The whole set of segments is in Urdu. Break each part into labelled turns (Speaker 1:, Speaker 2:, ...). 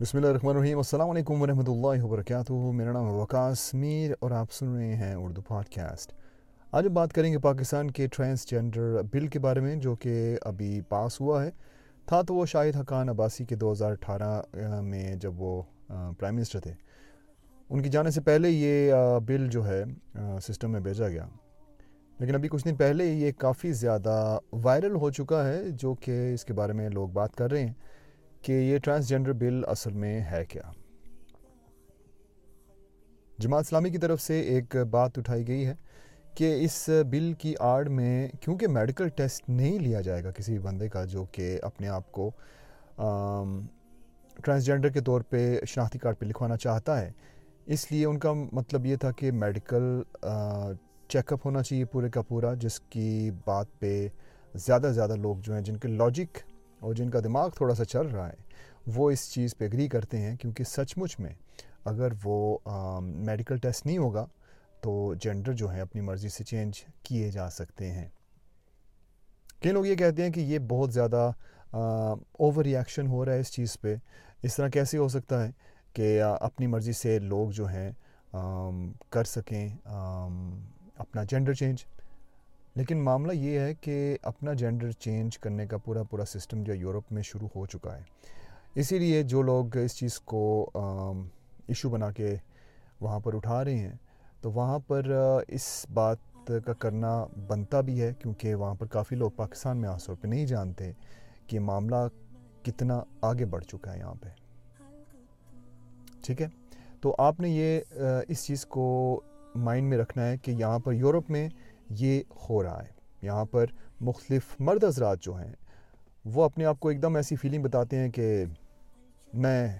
Speaker 1: بسم اللہ الرحمن الرحیم. السلام علیکم ورحمۃ اللہ وبرکاتہ. میرا نام ہے وکاس میر اور آپ سن رہے ہیں اردو پوڈ کاسٹ آج ہم بات کریں گے پاکستان کے ٹرانسجنڈر بل کے بارے میں جو کہ ابھی پاس ہوا ہے. تھا تو وہ شاہد حقان عباسی کے دو ہزار اٹھارہ میں جب وہ پرائم منسٹر تھے. ان کی جانے سے پہلے یہ بل جو ہے سسٹم میں بھیجا گیا. لیکن ابھی کچھ دن پہلے یہ کافی زیادہ وائرل ہو چکا ہے جو کہ اس کے بارے میں لوگ بات کر رہے ہیں. کہ یہ ٹرانسجنڈر بل اصل میں ہے کیا؟ جماعت اسلامی کی طرف سے ایک بات اٹھائی گئی ہے کہ اس بل کی آڑ میں کیونکہ میڈیکل ٹیسٹ نہیں لیا جائے گا کسی بھی بندے کا جو کہ اپنے آپ کو ٹرانسجنڈر کے طور پہ شناختی کارڈ پہ لکھوانا چاہتا ہے، اس لیے ان کا مطلب یہ تھا کہ میڈیکل چیک اپ ہونا چاہیے پورے کا پورا، جس کی بات پہ زیادہ سے زیادہ لوگ جو ہیں جن کے لاجک اور جن کا دماغ تھوڑا سا چل رہا ہے، وہ اس چیز پہ اگری کرتے ہیں کیونکہ سچ مچ میں اگر وہ میڈیکل ٹیسٹ نہیں ہوگا تو جینڈر جو ہے اپنی مرضی سے چینج کیے جا سکتے ہیں۔ کئی لوگ یہ کہتے ہیں کہ یہ بہت زیادہ اوور ریئیکشن ہو رہا ہے اس چیز پہ، اس طرح کیسے ہو سکتا ہے کہ اپنی مرضی سے لوگ جو ہیں کر سکیں اپنا جینڈر چینج لیکن معاملہ یہ ہے کہ اپنا جینڈر چینج کرنے کا پورا پورا سسٹم جو یورپ میں شروع ہو چکا ہے۔ اسی لیے جو لوگ اس چیز کو ایشو بنا کے وہاں پر اٹھا رہے ہیں، تو وہاں پر اس بات کا کرنا بنتا بھی ہے کیونکہ وہاں پر کافی لوگ پاکستان میں آس طور پہ نہیں جانتے کہ معاملہ کتنا آگے بڑھ چکا ہے یہاں پہ۔ ٹھیک ہے؟ تو آپ نے یہ اس چیز کو مائنڈ میں رکھنا ہے کہ یہاں پر یورپ میں یہ ہو رہا ہے۔ یہاں پر مختلف مرد حضرات جو ہیں، وہ اپنے آپ کو ایک دم ایسی فیلنگ بتاتے ہیں کہ میں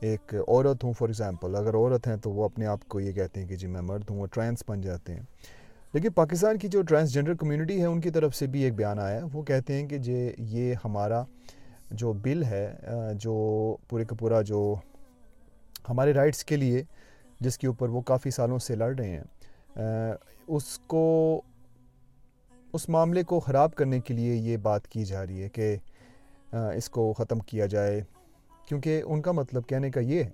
Speaker 1: ایک عورت ہوں فار ایگزامپل اگر عورت ہیں تو وہ اپنے آپ کو یہ کہتے ہیں کہ جی میں مرد ہوں، وہ ٹرانس بن جاتے ہیں۔ لیکن پاکستان کی جو ٹرانسجنڈر کمیونٹی ہے، ان کی طرف سے بھی ایک بیان آیا ہے۔ وہ کہتے ہیں کہ جی یہ ہمارا جو بل ہے جو پورے کا پورا جو ہمارے رائٹس کے لیے، جس کے اوپر وہ کافی سالوں سے لڑ رہے ہیں۔ اس کو، اس معاملے کو خراب کرنے کے لیے یہ بات کی جا رہی ہے کہ اس کو ختم کیا جائے۔ کیونکہ ان کا مطلب کہنے کا یہ ہے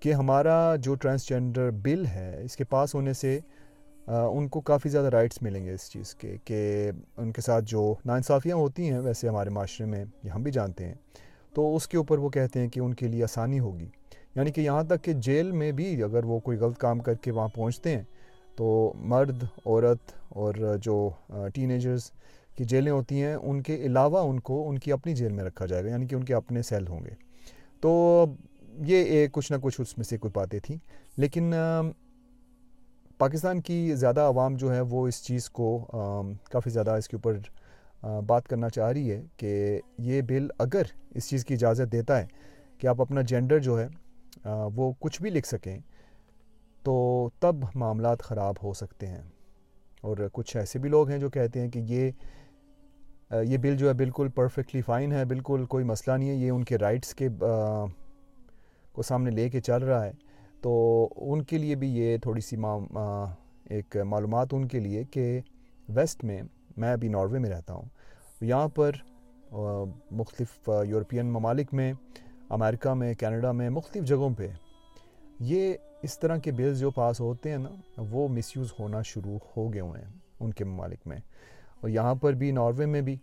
Speaker 1: کہ ہمارا جو ٹرانسجنڈر بل ہے، اس کے پاس ہونے سے ان کو کافی زیادہ رائٹس ملیں گے اس چیز کے، کہ ان کے ساتھ جو ناانصافیاں ہوتی ہیں، ویسے ہمارے معاشرے میں یہ ہم بھی جانتے ہیں، تو اس کے اوپر وہ کہتے ہیں کہ ان کے لیے آسانی ہوگی۔ یعنی کہ یہاں تک کہ جیل میں بھی اگر وہ کوئی غلط کام کر کے وہاں پہنچتے ہیں تو مرد، عورت اور جو ٹین ایجرز کی جیلیں ہوتی ہیں، ان کے علاوہ ان کو ان کی اپنی جیل میں رکھا جائے گا یعنی کہ ان کے اپنے سیل ہوں گے۔ تو یہ کچھ نہ کچھ اس میں سے کوئی باتیں تھیں۔ لیکن پاکستان کی زیادہ عوام جو ہے وہ اس چیز کو کافی زیادہ اس کے اوپر بات کرنا چاہ رہی ہے کہ یہ بل اگر اس چیز کی اجازت دیتا ہے کہ آپ اپنا جینڈر جو ہے وہ کچھ بھی لکھ سکیں تو تب معاملات خراب ہو سکتے ہیں۔ اور کچھ ایسے بھی لوگ ہیں جو کہتے ہیں کہ یہ یہ بل جو ہے بالکل پرفیکٹلی فائن ہے، بالکل کوئی مسئلہ نہیں ہے، یہ ان کے رائٹس کے کو سامنے لے کے چل رہا ہے۔ تو ان کے لیے بھی یہ تھوڑی سی ایک معلومات ان کے لیے کہ ویسٹ میں میں ابھی ناروے میں رہتا ہوں۔ یہاں پر مختلف یورپین ممالک میں، امریکہ میں، کینیڈا میں، مختلف جگہوں پہ یہ اس طرح کے بلز جو پاس ہوتے ہیں نا، وہ مس یوز ہونا شروع ہو گئے ہوئے ہیں ان کے ممالک میں۔ اور یہاں پر بھی ناروے میں بھی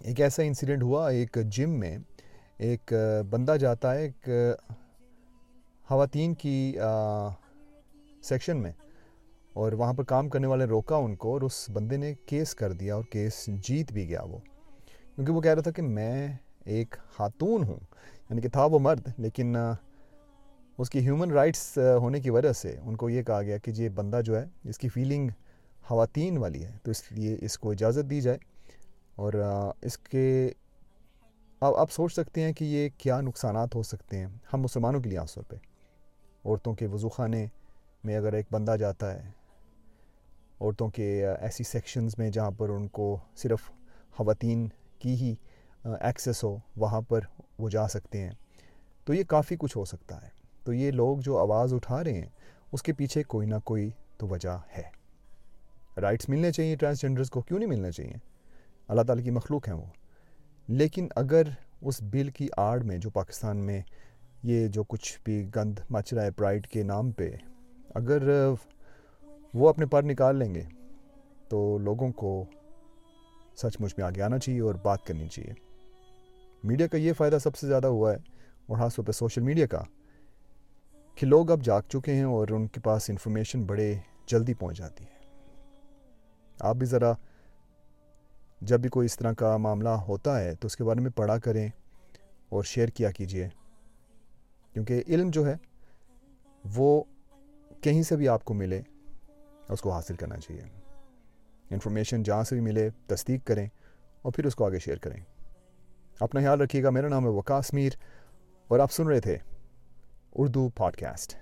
Speaker 1: ایک ایسا انسیڈنٹ ہوا، ایک جم میں ایک بندہ جاتا ہے، ایک خواتین کی سیکشن میں اور وہاں پر کام کرنے والے روکا ان کو اور اس بندے نے کیس کر دیا اور کیس جیت بھی گیا وہ۔ کیونکہ وہ کہہ رہا تھا کہ میں ایک خاتون ہوں یعنی کہ تھا وہ مرد، لیکن اس کی ہیومن رائٹس ہونے کی وجہ سے ان کو یہ کہا گیا کہ جی، یہ بندہ جو ہے، اس کی فیلنگ خواتین والی ہے، تو اس لیے اس کو اجازت دی جائے۔ اور اس کے، اب آپ سوچ سکتے ہیں کہ یہ کیا نقصانات ہو سکتے ہیں۔ ہم مسلمانوں کے لیے عام طور پہ۔ عورتوں کے وضو خانے میں اگر ایک بندہ جاتا ہے، عورتوں کے ایسی سیکشنز میں جہاں پر ان کو صرف خواتین کی ہی ایکسیس ہو، وہاں پر وہ جا سکتے ہیں۔ تو یہ کافی کچھ ہو سکتا ہے۔ تو یہ لوگ جو آواز اٹھا رہے ہیں، اس کے پیچھے کوئی نہ کوئی تو وجہ ہے۔ رائٹس ملنے چاہیے ٹرانسجنڈرز کو، کیوں نہیں ملنا چاہیے؟ اللہ تعالیٰ کی مخلوق ہیں وہ۔ لیکن اگر اس بل کی آڑ میں جو پاکستان میں یہ جو کچھ بھی گند مچ رہا ہے پرائڈ کے نام پہ، اگر وہ اپنے پر نکال لیں گے، تو لوگوں کو سچ مچ میں آگے آنا چاہیے اور بات کرنی چاہیے۔ میڈیا کا یہ فائدہ سب سے زیادہ ہوا ہے، اور خاص طور پہ سوشل میڈیا کا۔ کہ لوگ اب جاگ چکے ہیں اور ان کے پاس انفارمیشن بڑے جلدی پہنچ جاتی ہے۔ آپ بھی ذرا جب بھی کوئی اس طرح کا معاملہ ہوتا ہے تو اس کے بارے میں پڑھا کریں اور شیئر کیا کیجیے کیونکہ علم جو ہے وہ کہیں سے بھی آپ کو ملے، اس کو حاصل کرنا چاہیے۔ انفارمیشن جہاں سے بھی ملے، تصدیق کریں اور پھر اس کو آگے شیئر کریں۔ اپنا خیال رکھیے گا۔ میرا نام ہے وکاس میر اور آپ سن رہے تھے اردو پوڈ کاسٹ